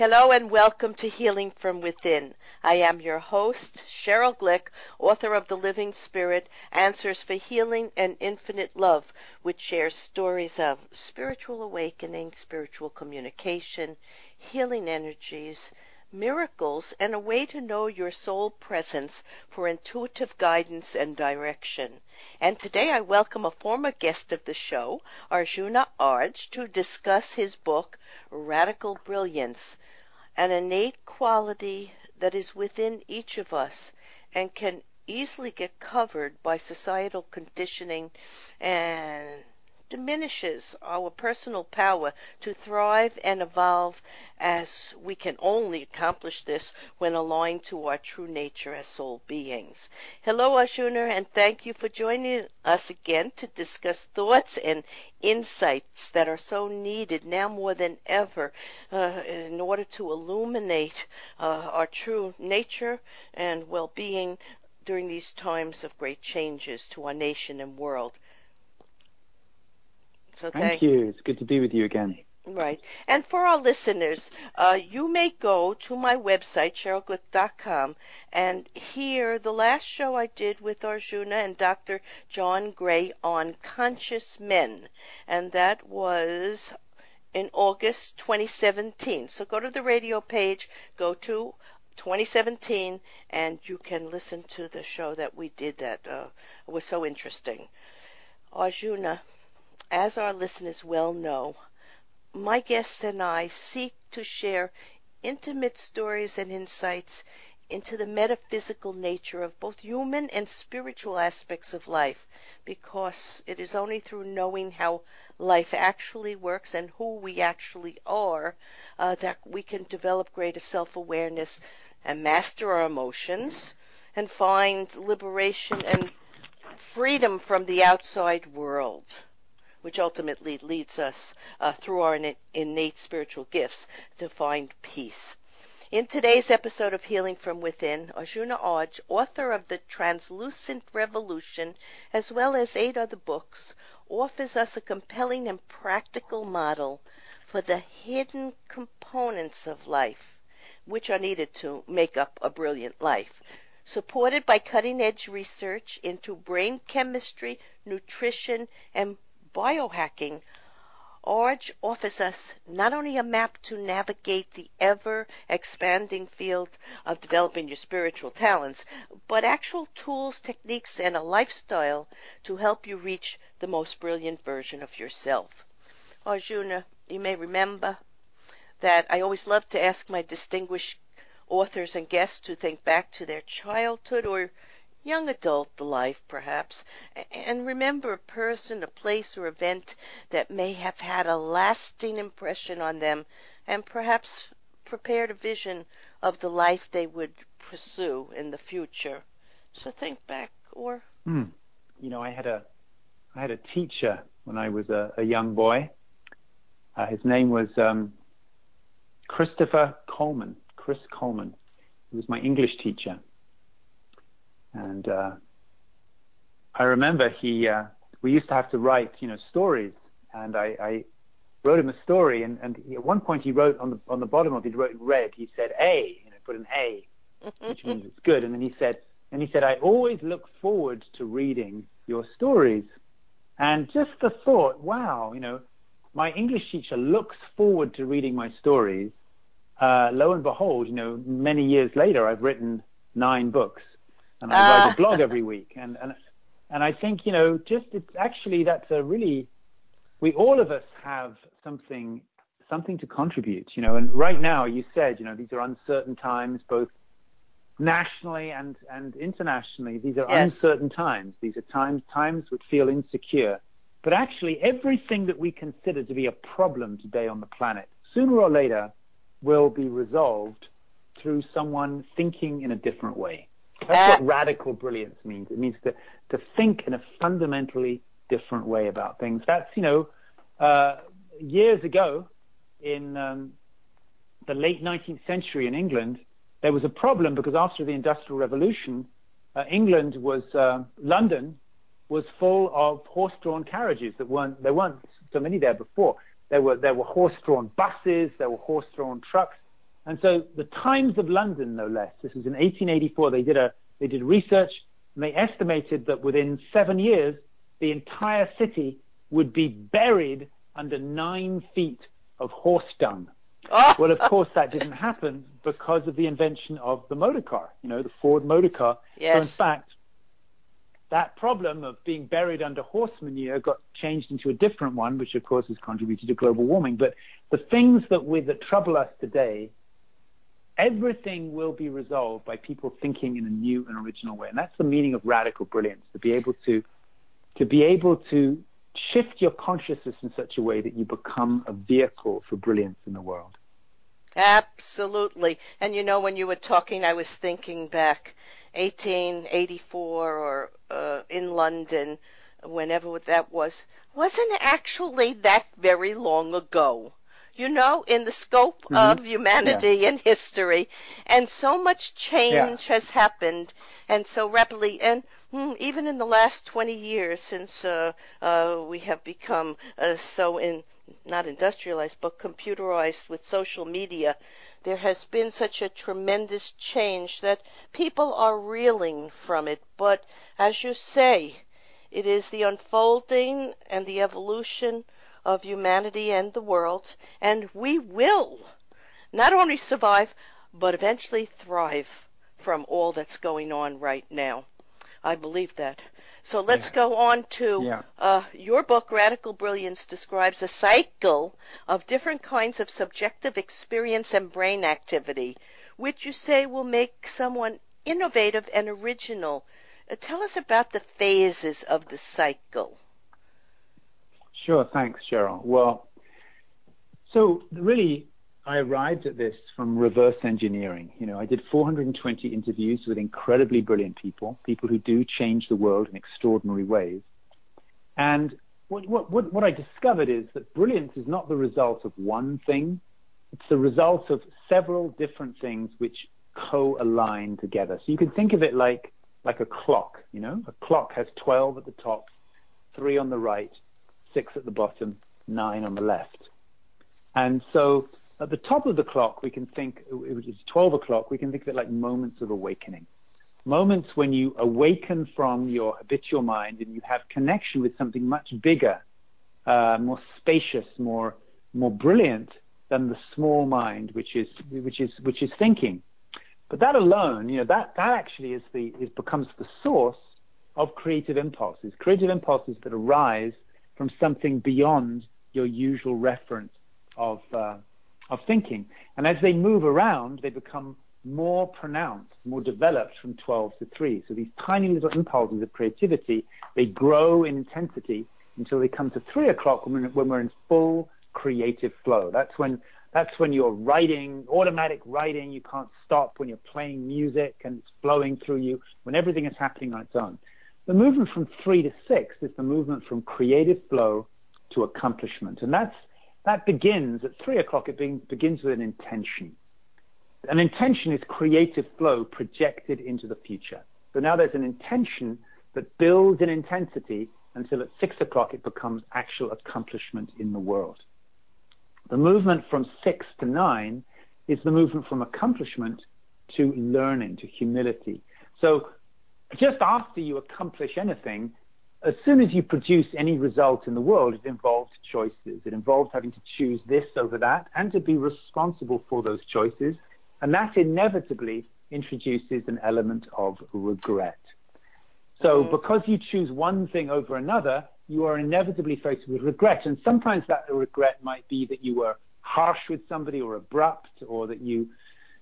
Hello and welcome to Healing from Within. I am your host, Cheryl Glick, author of The Living Spirit Answers for Healing and Infinite Love, which shares stories of spiritual awakening, spiritual communication, healing energies, miracles, and a way to know your soul presence for intuitive guidance and direction. And today I welcome a former guest of the show, Arjuna Ardagh, to discuss his book, Radical Brilliance an innate quality that is within each of us and can easily get covered by societal conditioning and diminishes our personal power to thrive and evolve as we can only accomplish this when aligned to our true nature as soul beings. Hello, Arjuna, and thank you for joining us again to discuss thoughts and insights that are so needed now more than ever uh, in order to illuminate uh, our true nature and well-being during these times of great changes to our nation and world. Thank, thank you. It's good to be with you again. Right. And for our listeners, uh, you may go to my website, CherylGlick.com, and hear the last show I did with Arjuna and Dr. John Gray on conscious men. And that was in August 2017. So go to the radio page, go to 2017, and you can listen to the show that we did that uh, was so interesting. Arjuna, as our listeners well know, my guests and I seek to share intimate stories and insights into the metaphysical nature of both human and spiritual aspects of life because it is only through knowing how life actually works and who we actually are uh, that we can develop greater self awareness and master our emotions and find liberation and freedom from the outside world which ultimately leads us uh, through our innate spiritual gifts to find peace. In today's episode of Healing from Within, Arjuna Ardagh, author of The Translucent Revolution, as well as eight other books, offers us a compelling and practical model for the hidden components of life, which are needed to make up a brilliant life. Supported by cutting edge research into brain chemistry, nutrition, and biohacking, Ardagh offers us not only a map to navigate the ever expanding field of developing your spiritual talents, but actual tools, techniques, and a lifestyle to help you reach the most brilliant version of yourself. Arjuna, you may remember that I always love to ask my distinguished authors and guests to think back to their childhood or young adult life, perhaps, and remember a person, a place, or event that may have had a lasting impression on them and perhaps prepared a vision of the life they would pursue in the future. So think back, or. Hmm. You know, I had a, I had a teacher when I was a, a young boy. Uh, his name was um, Christopher Coleman. Chris Coleman. He was my English teacher and uh, I remember he, uh, we used to have to write, you know, stories, and I, I wrote him a story, and, and he, at one point he wrote on the on the bottom of it, he wrote red. He said A, you know, put an A, which means it's good. And then he said, and he said, I always look forward to reading your stories. And just the thought, wow, you know, my English teacher looks forward to reading my stories. Uh, lo and behold, you know, many years later, I've written nine books and I write a ah. blog every week. And and and I think you know, just it's actually that's a really we all of us have something something to contribute. You know, and right now you said you know these are uncertain times, both nationally and and internationally. These are yes. uncertain times. These are times times which feel insecure. But actually, everything that we consider to be a problem today on the planet, sooner or later, will be resolved through someone thinking in a different way. That's uh, what radical brilliance means. It means to, to think in a fundamentally different way about things. That's, you know, uh, years ago in um, the late 19th century in England, there was a problem because after the Industrial Revolution, uh, England was, uh, London was full of horse-drawn carriages that weren't, there weren't so many there before. There were, there were horse-drawn buses, there were horse-drawn trucks, And so the Times of London, no less, this was in 1884, they did a, they did research and they estimated that within seven years, the entire city would be buried under nine feet of horse dung. Oh. Well, of course, that didn't happen because of the invention of the motor car, you know, the Ford motor car. Yes. So, in fact, that problem of being buried under horse manure got changed into a different one, which of course has contributed to global warming. But the things that we, that trouble us today, everything will be resolved by people thinking in a new and original way. And that's the meaning of radical brilliance, to be able to, to be able to shift your consciousness in such a way that you become a vehicle for brilliance in the world. Absolutely. And you know, when you were talking, I was thinking back 1884 or uh, in London, whenever that was, wasn't actually that very long ago. You know, in the scope mm-hmm. of humanity yeah. and history, and so much change yeah. has happened, and so rapidly, and mm, even in the last 20 years, since uh, uh, we have become uh, so in not industrialized but computerized with social media, there has been such a tremendous change that people are reeling from it. But as you say, it is the unfolding and the evolution of humanity and the world, and we will not only survive, but eventually thrive from all that's going on right now. I believe that. So let's yeah. go on to yeah. uh, your book, Radical Brilliance, describes a cycle of different kinds of subjective experience and brain activity, which you say will make someone innovative and original. Uh, tell us about the phases of the cycle. Sure, thanks, Cheryl. Well, so really, I arrived at this from reverse engineering. You know, I did 420 interviews with incredibly brilliant people, people who do change the world in extraordinary ways. And what, what, what I discovered is that brilliance is not the result of one thing. It's the result of several different things which co-align together. So you can think of it like, like a clock, you know, a clock has 12 at the top, three on the right, six at the bottom, nine on the left. And so at the top of the clock, we can think, which is 12 o'clock, we can think of it like moments of awakening. Moments when you awaken from your habitual mind and you have connection with something much bigger, uh, more spacious, more, more brilliant than the small mind, which is, which is, which is thinking. But that alone, you know, that, that actually is the, is becomes the source of creative impulses, creative impulses that arise from something beyond your usual reference of, uh, of thinking. And as they move around, they become more pronounced, more developed from 12 to 3. So these tiny little impulses of creativity, they grow in intensity until they come to 3 o'clock when when we're in full creative flow. That's when, that's when you're writing, automatic writing, you can't stop, when you're playing music and it's flowing through you, when everything is happening on its own. The movement from 3 to 6 is the movement from creative flow to accomplishment. And that's that begins at three o'clock. It begins with an intention. An intention is creative flow projected into the future. So now there's an intention that builds in intensity until at six o'clock it becomes actual accomplishment in the world. The movement from six to nine is the movement from accomplishment to learning, to humility. So just after you accomplish anything, as soon as you produce any result in the world, it involves choices. It involves having to choose this over that and to be responsible for those choices. And that inevitably introduces an element of regret. So mm-hmm. because you choose one thing over another, you are inevitably faced with regret. And sometimes that regret might be that you were harsh with somebody or abrupt or that you,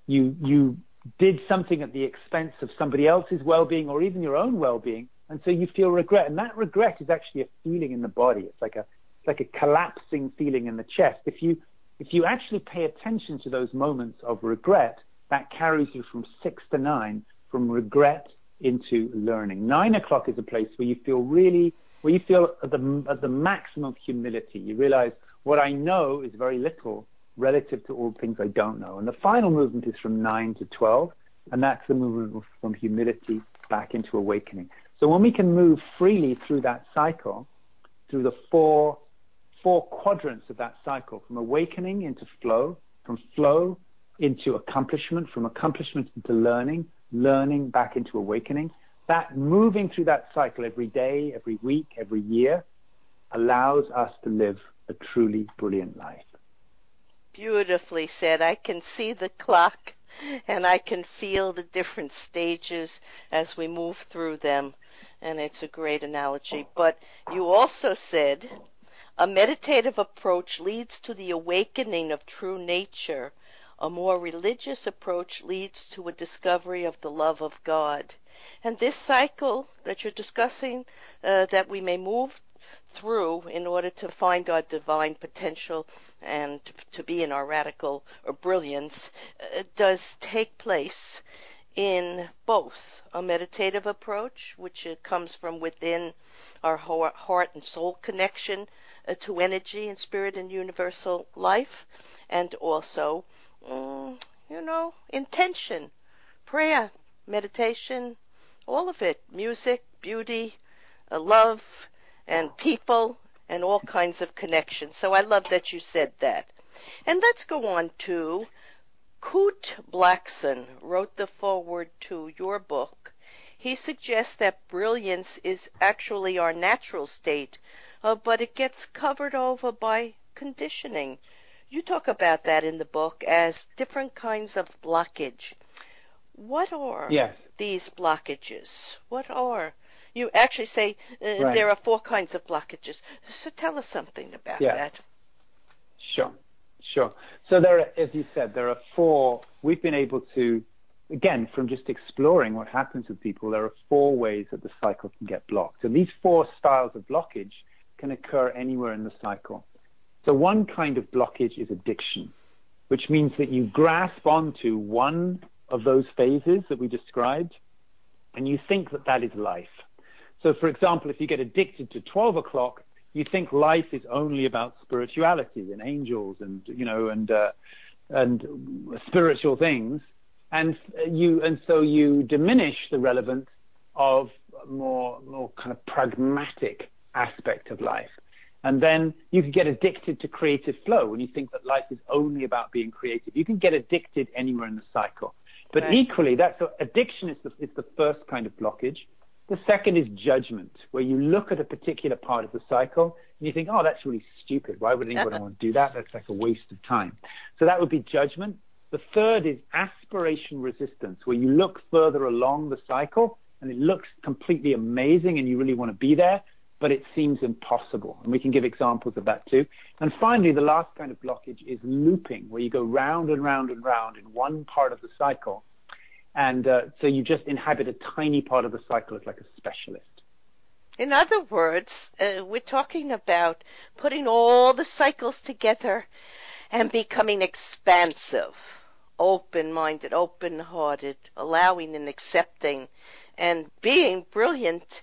you, you did something at the expense of somebody else's well-being or even your own well-being and so you feel regret, and that regret is actually a feeling in the body. It's like a it's like a collapsing feeling in the chest. If you if you actually pay attention to those moments of regret, that carries you from six to nine, from regret into learning. Nine o'clock is a place where you feel really, where you feel at the, at the maximum humility. You realize what I know is very little relative to all things I don't know. And the final movement is from nine to 12, and that's the movement from humility back into awakening. So when we can move freely through that cycle, through the four, four quadrants of that cycle, from awakening into flow, from flow into accomplishment, from accomplishment into learning, learning back into awakening. That moving through that cycle every day, every week, every year allows us to live a truly brilliant life. Beautifully said. I can see the clock and I can feel the different stages as we move through them. And it's a great analogy. But you also said a meditative approach leads to the awakening of true nature. A more religious approach leads to a discovery of the love of God. And this cycle that you're discussing, uh, that we may move through in order to find our divine potential and to be in our radical or brilliance uh, does take place in both a meditative approach, which uh, comes from within our heart and soul connection uh, to energy and spirit and universal life, and also, mm, you know, intention, prayer, meditation, all of it, music, beauty, uh, love, and people and all kinds of connections. So I love that you said that. And let's go on to Kurt Blackson wrote the foreword to your book. He suggests that brilliance is actually our natural state, uh, but it gets covered over by conditioning. You talk about that in the book as different kinds of blockage. What are yes. these blockages? What are you actually say uh, right. there are four kinds of blockages. So tell us something about yeah. that. Sure, sure. So there, are, as you said, there are four. We've been able to, again, from just exploring what happens with people, there are four ways that the cycle can get blocked, and these four styles of blockage can occur anywhere in the cycle. So one kind of blockage is addiction, which means that you grasp onto one of those phases that we described, and you think that that is life. So, for example, if you get addicted to 12 o'clock, you think life is only about spirituality and angels and you know and uh, and spiritual things, and you and so you diminish the relevance of more more kind of pragmatic aspect of life. And then you can get addicted to creative flow when you think that life is only about being creative. You can get addicted anywhere in the cycle. But right. equally, that's addiction is the, is the first kind of blockage. The second is judgment, where you look at a particular part of the cycle and you think, oh, that's really stupid. Why would anyone want to do that? That's like a waste of time. So that would be judgment. The third is aspiration resistance, where you look further along the cycle and it looks completely amazing and you really want to be there, but it seems impossible. And we can give examples of that too. And finally, the last kind of blockage is looping, where you go round and round and round in one part of the cycle and uh, so you just inhabit a tiny part of the cycle as like a specialist. In other words, uh, we're talking about putting all the cycles together and becoming expansive, open minded, open hearted, allowing and accepting, and being brilliant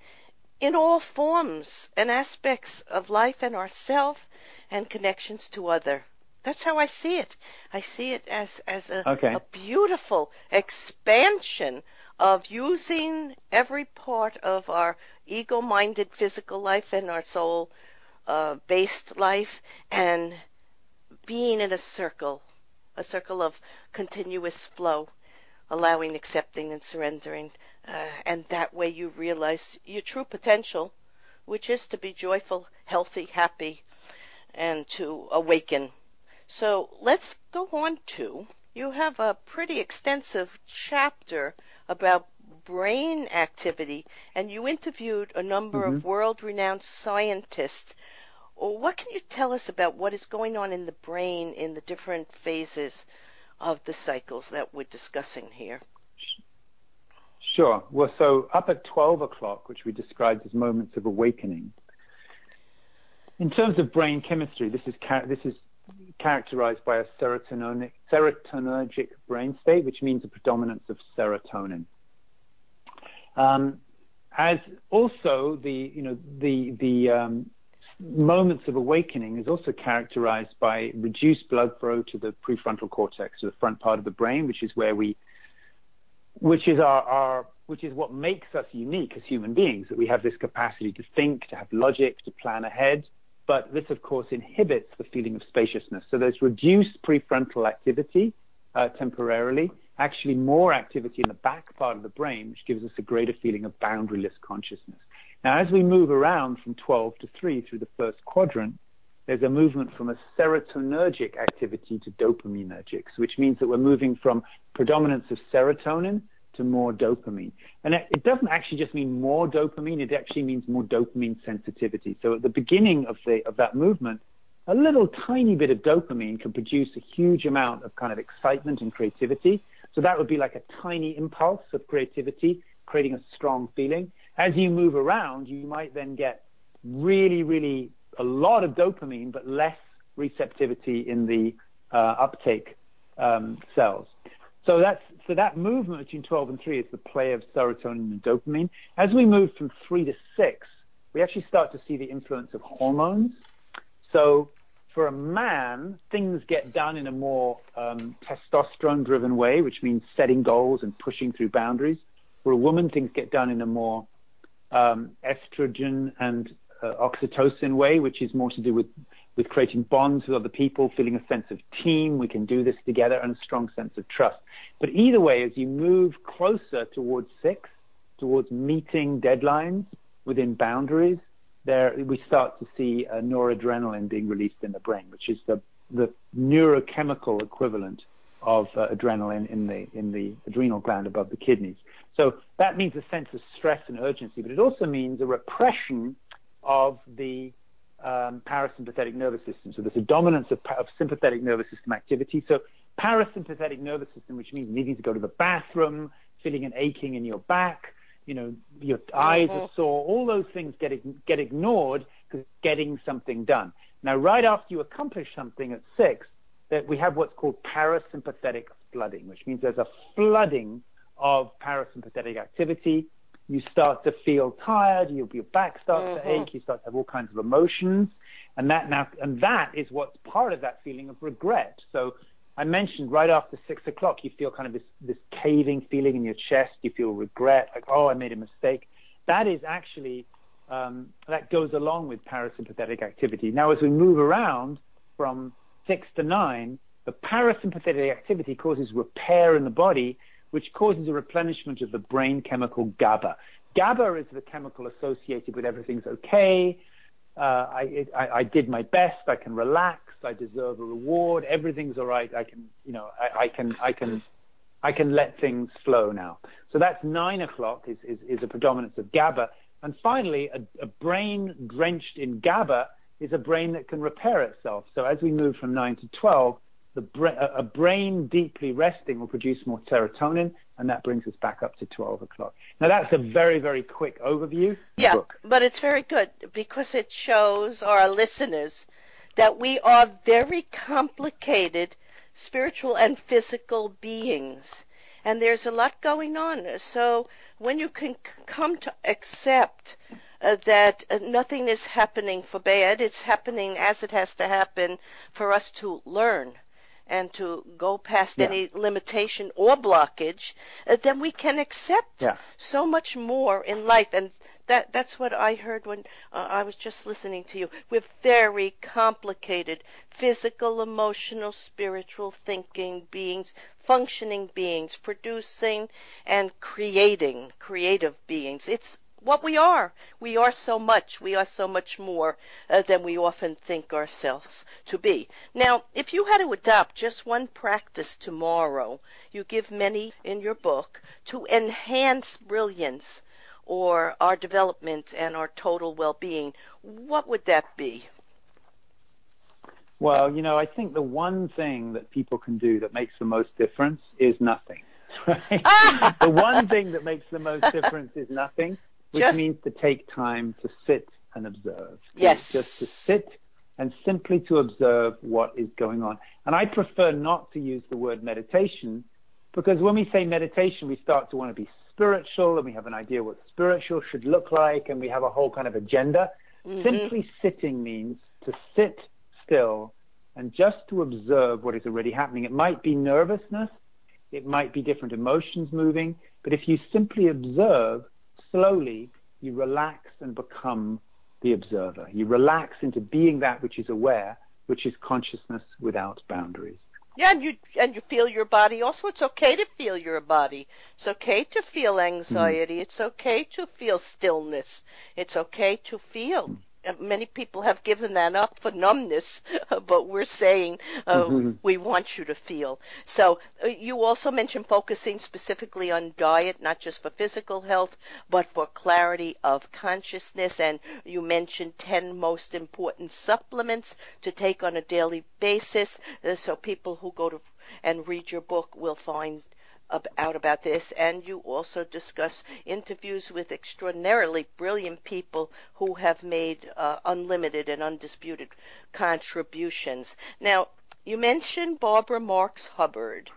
in all forms and aspects of life and ourself and connections to other. That's how I see it. I see it as as a, okay. a beautiful expansion of using every part of our ego-minded physical life and our soul-based uh, life and being in a circle, a circle of continuous flow, allowing, accepting, and surrendering. Uh, and that way you realize your true potential, which is to be joyful, healthy, happy, and to awaken so let's go on to you have a pretty extensive chapter about brain activity, and you interviewed a number mm-hmm. of world renowned scientists. What can you tell us about what is going on in the brain in the different phases of the cycles that we're discussing here? Sure. Well, so up at 12 o'clock, which we described as moments of awakening, in terms of brain chemistry, this is this is characterized by a serotonergic, brain state, which means a predominance of serotonin. Um, as also the you know the the um, moments of awakening is also characterized by reduced blood flow to the prefrontal cortex, to the front part of the brain, which is where we, which is our, our which is what makes us unique as human beings, that we have this capacity to think, to have logic, to plan ahead, but this, of course, inhibits the feeling of spaciousness. So there's reduced prefrontal activity uh, temporarily, actually more activity in the back part of the brain, which gives us a greater feeling of boundaryless consciousness. Now, as we move around from 12 to 3 through the first quadrant, there's a movement from a serotonergic activity to dopaminergic, which means that we're moving from predominance of serotonin to more dopamine. And it doesn't actually just mean more dopamine, it actually means more dopamine sensitivity. So at the beginning of, the, of that movement, a little tiny bit of dopamine can produce a huge amount of kind of excitement and creativity. So that would be like a tiny impulse of creativity, creating a strong feeling. As you move around, you might then get really, really a lot of dopamine, but less receptivity in the uh, uptake um, cells. So that's so that movement between 12 and 3 is the play of serotonin and dopamine. As we move from 3 to 6, we actually start to see the influence of hormones. So for a man, things get done in a more um, testosterone-driven way, which means setting goals and pushing through boundaries. For a woman, things get done in a more um, estrogen and uh, oxytocin way, which is more to do with with creating bonds with other people, feeling a sense of team, we can do this together, and a strong sense of trust. But either way, as you move closer towards six, towards meeting deadlines within boundaries, there we start to see uh, noradrenaline being released in the brain, which is the the neurochemical equivalent of uh, adrenaline in the in the adrenal gland above the kidneys. So that means a sense of stress and urgency, but it also means a repression of the um, parasympathetic nervous system. So there's a dominance of, of, sympathetic nervous system activity. So parasympathetic nervous system, which means needing to go to the bathroom, feeling an aching in your back, you know, your eyes mm-hmm. are sore, all those things get, get ignored because getting something done. Now, right after you accomplish something at six, that we have what's called parasympathetic flooding, which means there's a flooding of parasympathetic activity you start to feel tired, your, your back starts mm-hmm. to ache, you start to have all kinds of emotions, and that now and that is what's part of that feeling of regret. So I mentioned right after six o'clock, you feel kind of this this caving feeling in your chest. You feel regret, like oh, I made a mistake. That is actually um, that goes along with parasympathetic activity. Now, as we move around from six to nine, the parasympathetic activity causes repair in the body which causes a replenishment of the brain chemical GABA. GABA is the chemical associated with everything's okay. Uh, I, I, I, did my best. I can relax. I deserve a reward. Everything's all right. I can, you know, I, I can, I can, I can let things flow now. So that's nine o'clock is, is, is a predominance of GABA. And finally, a, a brain drenched in GABA is a brain that can repair itself. So as we move from nine to 12, the bra- a brain deeply resting will produce more serotonin, and that brings us back up to 12 o'clock. Now, that's a very, very quick overview. Yeah, but it's very good because it shows our listeners that we are very complicated spiritual and physical beings. And there's a lot going on. So when you can come to accept uh, that uh, nothing is happening for bad, it's happening as it has to happen for us to learn and to go past yeah. any limitation or blockage, uh, then we can accept yeah. so much more in life. And that that's what I heard when uh, I was just listening to you. We're very complicated, physical, emotional, spiritual thinking beings, functioning beings, producing and creating, creative beings. It's what we are. We are so much. We are so much more uh, than we often think ourselves to be. Now, if you had to adopt just one practice tomorrow, you give many in your book, to enhance brilliance or our development and our total well-being, what would that be? Well, you know, I think the one thing that people can do that makes the most difference is nothing. Right? the one thing that makes the most difference is nothing which just, means to take time to sit and observe. Yes. Just to sit and simply to observe what is going on. And I prefer not to use the word meditation because when we say meditation, we start to want to be spiritual and we have an idea what spiritual should look like and we have a whole kind of agenda. Mm-hmm. Simply sitting means to sit still and just to observe what is already happening. It might be nervousness, it might be different emotions moving, but if you simply observe, slowly you relax and become the observer. You relax into being that which is aware, which is consciousness without boundaries. Yeah, and you and you feel your body. Also, it's okay to feel your body. It's okay to feel anxiety. Mm. It's okay to feel stillness. It's okay to feel many people have given that up for numbness, but we're saying uh, mm-hmm. we want you to feel. So uh, you also mentioned focusing specifically on diet, not just for physical health, but for clarity of consciousness. And you mentioned 10 most important supplements to take on a daily basis. Uh, so people who go to and read your book will find out about this, and you also discuss interviews with extraordinarily brilliant people who have made uh, unlimited and undisputed contributions. Now, you mentioned Barbara Marx Hubbard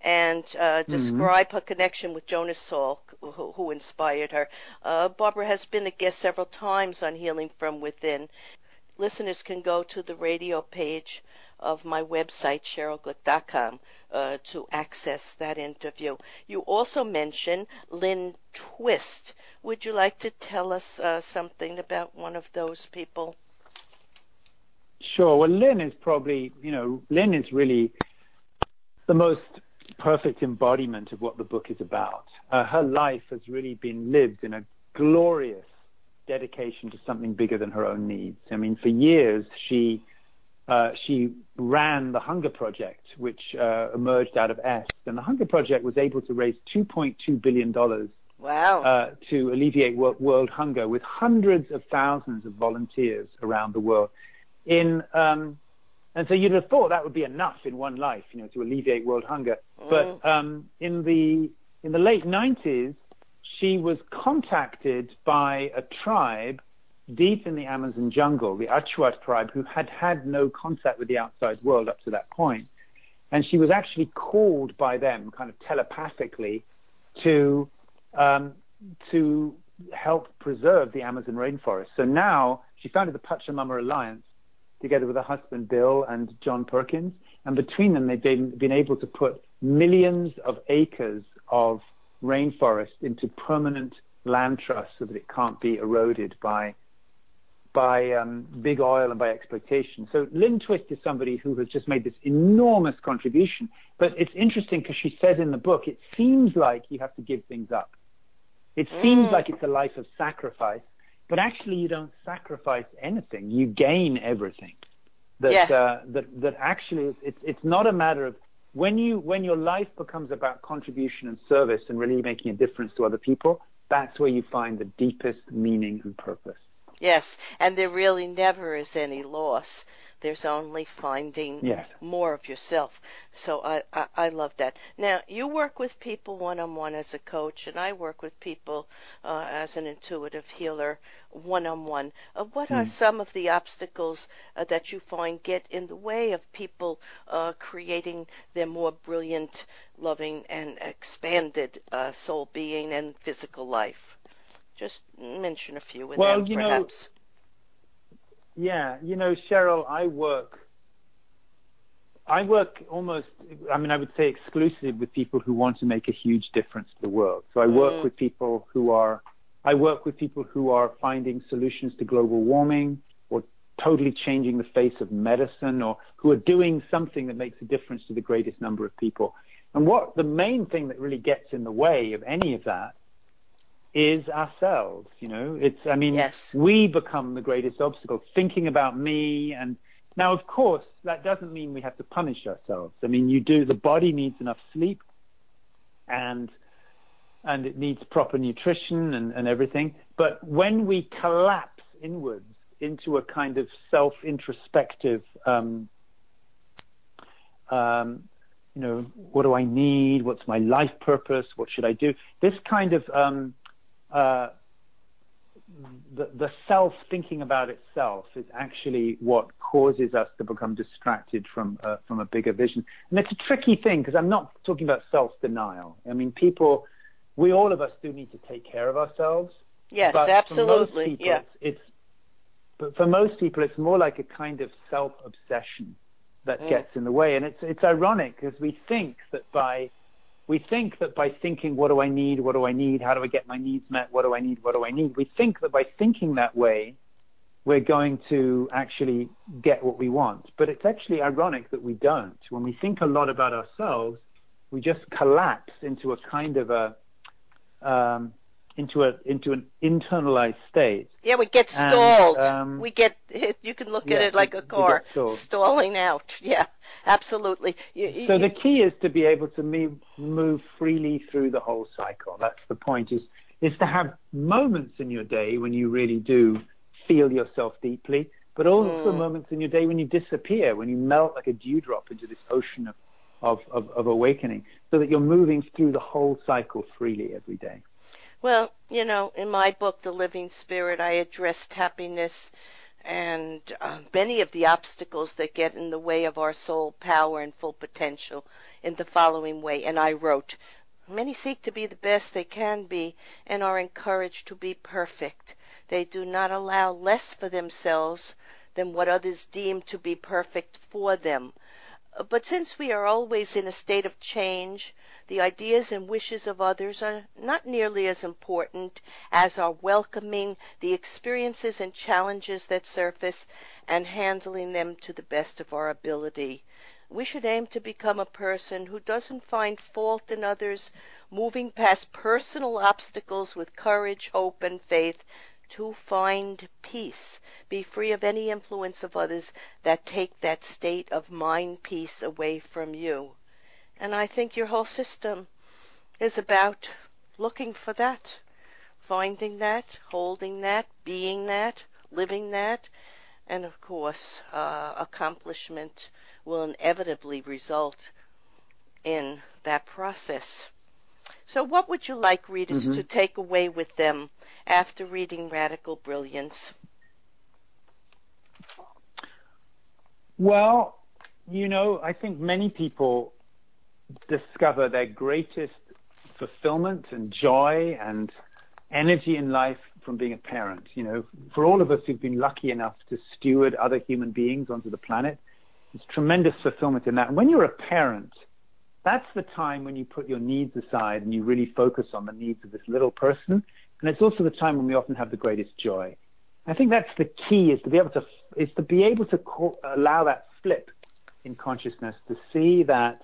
and uh, mm-hmm. describe mm-hmm. her connection with Jonas Salk, who, who inspired her. Uh, Barbara has been a guest several times on Healing from Within. Listeners can go to the radio page of my website, cherylglick.com, uh, to access that interview. You also mentioned Lynn Twist. Would you like to tell us uh, something about one of those people? Sure. Well, Lynn is probably, you know, Lynn is really the most perfect embodiment of what the book is about. Uh, her life has really been lived in a glorious dedication to something bigger than her own needs. I mean, for years she uh, she ran the Hunger Project, which uh, emerged out of Est. And the Hunger Project was able to raise $2.2 billion wow. uh, to alleviate world, world, hunger with hundreds of thousands of volunteers around the world. In, um, and so you'd have thought that would be enough in one life, you know, to alleviate world hunger. Mm. But um, in the in the late 90s, she was contacted by a tribe deep in the Amazon jungle, the Achuar tribe, who had had no contact with the outside world up to that point. And she was actually called by them, kind of telepathically, to um, to help preserve the Amazon rainforest. So now she founded the Pachamama Alliance together with her husband Bill and John Perkins, and between them they've been, been able to put millions of acres of rainforest into permanent land trust so that it can't be eroded by by um, big oil and by exploitation. So Lynn Twist is somebody who has just made this enormous contribution. But it's interesting because she says in the book, it seems like you have to give things up. It seems mm. like it's a life of sacrifice, but actually you don't sacrifice anything. You gain everything. That yeah. uh, that that actually it's it's not a matter of when you when your life becomes about contribution and service and really making a difference to other people. That's where you find the deepest meaning and purpose. Yes, and there really never is any loss. There's only finding yes. more of yourself. So I, I, I love that. Now, you work with people one on one as a coach, and I work with people uh, as an intuitive healer one on one. What mm. are hmm. some of the obstacles uh, that you find get in the way of people uh, creating their more brilliant, loving, and expanded uh, soul being and physical life? Just mention a few with well, them, you perhaps. Know, yeah, you know, Cheryl, I work. I work almost, I mean, I would say exclusively with people who want to make a huge difference to the world. So I work mm. with people who are, I work with people who are finding solutions to global warming or totally changing the face of medicine or who are doing something that makes a difference to the greatest number of people. And what the main thing that really gets in the way of any of that is ourselves. You know, it's, I mean, yes. we become the greatest obstacle, thinking about me. And now, of course, that doesn't mean we have to punish ourselves. I mean, you do, the body needs enough sleep and, and it needs proper nutrition and, and everything. But when we collapse inwards into a kind of self introspective, um, um, you know, what do I need? What's my life purpose? What should I do? This kind of um, the, the self thinking about itself is actually what causes us to become distracted from uh, from a bigger vision. And it's a tricky thing because I'm not talking about self denial. I mean, people, we all of us do need to take care of ourselves. Yes, absolutely. People, yeah. It's, it's, but for most people, it's more like a kind of self obsession that mm. gets in the way. And it's it's ironic because we think that by we think that by thinking, what do I need? What do I need? How do I get my needs met? What do I need? What do I need? We think that by thinking that way, we're going to actually get what we want. But it's actually ironic that we don't. When we think a lot about ourselves, we just collapse into a kind of a um, into a into an internalized state. Yeah, we get stalled. And, um, we get you can look yeah, at it like a car stalling out. Yeah, absolutely. You, so the key is to be able to move move freely through the whole cycle. That's the point. Is is to have moments in your day when you really do feel yourself deeply, but also mm. moments in your day when you disappear, when you melt like a dewdrop into this ocean of, of, of, of awakening, so that you're moving through the whole cycle freely every day. Well, you know, in my book, The Living Spirit, I addressed happiness and uh, many of the obstacles that get in the way of our soul power and full potential in the following way. And I wrote, Many seek to be the best they can be and are encouraged to be perfect. They do not allow less for themselves than what others deem to be perfect for them. But since we are always in a state of change, the ideas and wishes of others are not nearly as important as are welcoming the experiences and challenges that surface and handling them to the best of our ability. We should aim to become a person who doesn't find fault in others, moving past personal obstacles with courage, hope, and faith to find peace, be free of any influence of others that take that state of mind peace away from you. And I think your whole system is about looking for that, finding that, holding that, being that, living that, and of course, uh, accomplishment will inevitably result in that process. So, what would you like readers mm-hmm. to take away with them after reading Radical Brilliance? Well, you know, I think many people discover their greatest fulfillment and joy and energy in life from being a parent. You know, for all of us who've been lucky enough to steward other human beings onto the planet, there's tremendous fulfillment in that. And when you're a parent, that's the time when you put your needs aside and you really focus on the needs of this little person. And it's also the time when we often have the greatest joy. I think that's the key is to be able to is to be able to co- allow that flip in consciousness to see that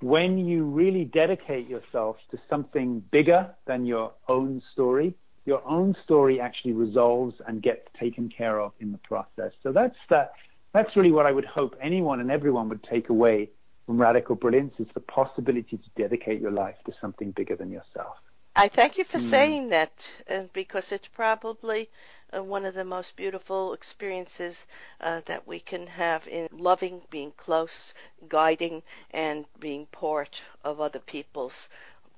when you really dedicate yourself to something bigger than your own story, your own story actually resolves and gets taken care of in the process. So that's that. That's really what I would hope anyone and everyone would take away from radical brilliance is the possibility to dedicate your life to something bigger than yourself. I thank you for mm. saying that, because it's probably uh, one of the most beautiful experiences uh, that we can have in loving, being close, guiding, and being part of other people's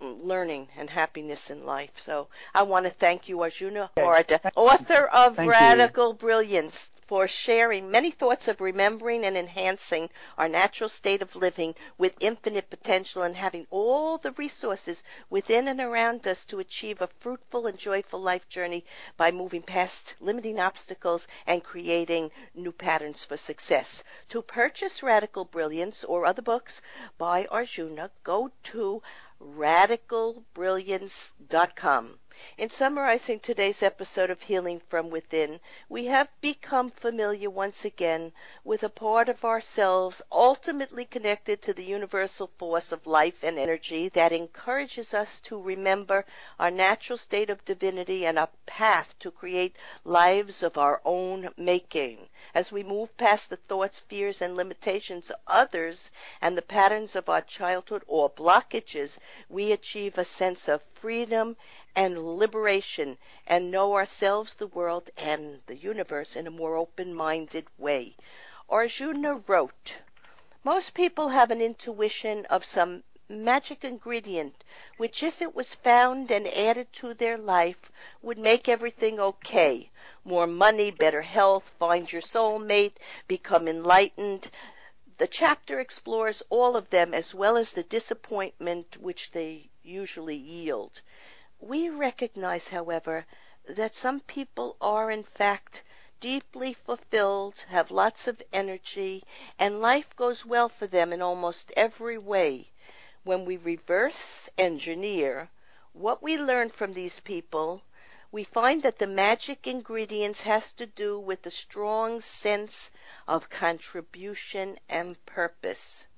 mm, learning and happiness in life. So I want to thank you, Arjuna Ardagh, author of thank Radical you. Brilliance for sharing many thoughts of remembering and enhancing our natural state of living with infinite potential and having all the resources within and around us to achieve a fruitful and joyful life journey by moving past limiting obstacles and creating new patterns for success. To purchase Radical Brilliance or other books by Arjuna, go to radicalbrilliance.com. In summarizing today's episode of Healing from Within, we have become familiar once again with a part of ourselves ultimately connected to the universal force of life and energy that encourages us to remember our natural state of divinity and a path to create lives of our own making. As we move past the thoughts, fears, and limitations of others and the patterns of our childhood or blockages, we achieve a sense of freedom and liberation and know ourselves, the world, and the universe in a more open minded way. Arjuna wrote, Most people have an intuition of some magic ingredient which, if it was found and added to their life, would make everything okay. More money, better health, find your soulmate, become enlightened. The chapter explores all of them as well as the disappointment which they usually yield. We recognize, however, that some people are in fact deeply fulfilled, have lots of energy, and life goes well for them in almost every way. When we reverse engineer what we learn from these people, we find that the magic ingredients has to do with a strong sense of contribution and purpose.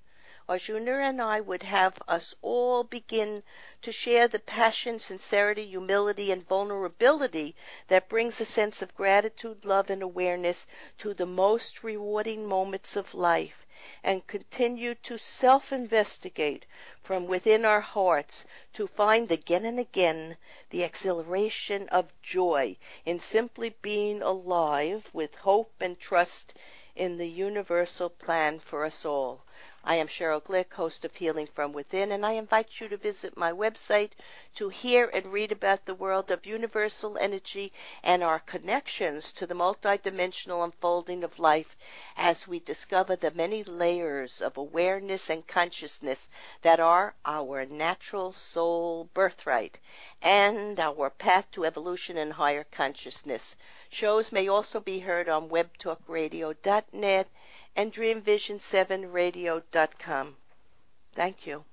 Arjuna and I would have us all begin to share the passion, sincerity, humility, and vulnerability that brings a sense of gratitude, love, and awareness to the most rewarding moments of life, and continue to self investigate from within our hearts to find again and again the exhilaration of joy in simply being alive with hope and trust in the universal plan for us all. I am Cheryl Glick, host of Healing from Within, and I invite you to visit my website to hear and read about the world of universal energy and our connections to the multidimensional unfolding of life as we discover the many layers of awareness and consciousness that are our natural soul birthright and our path to evolution and higher consciousness. Shows may also be heard on webtalkradio.net and dreamvision7radio.com. Thank you.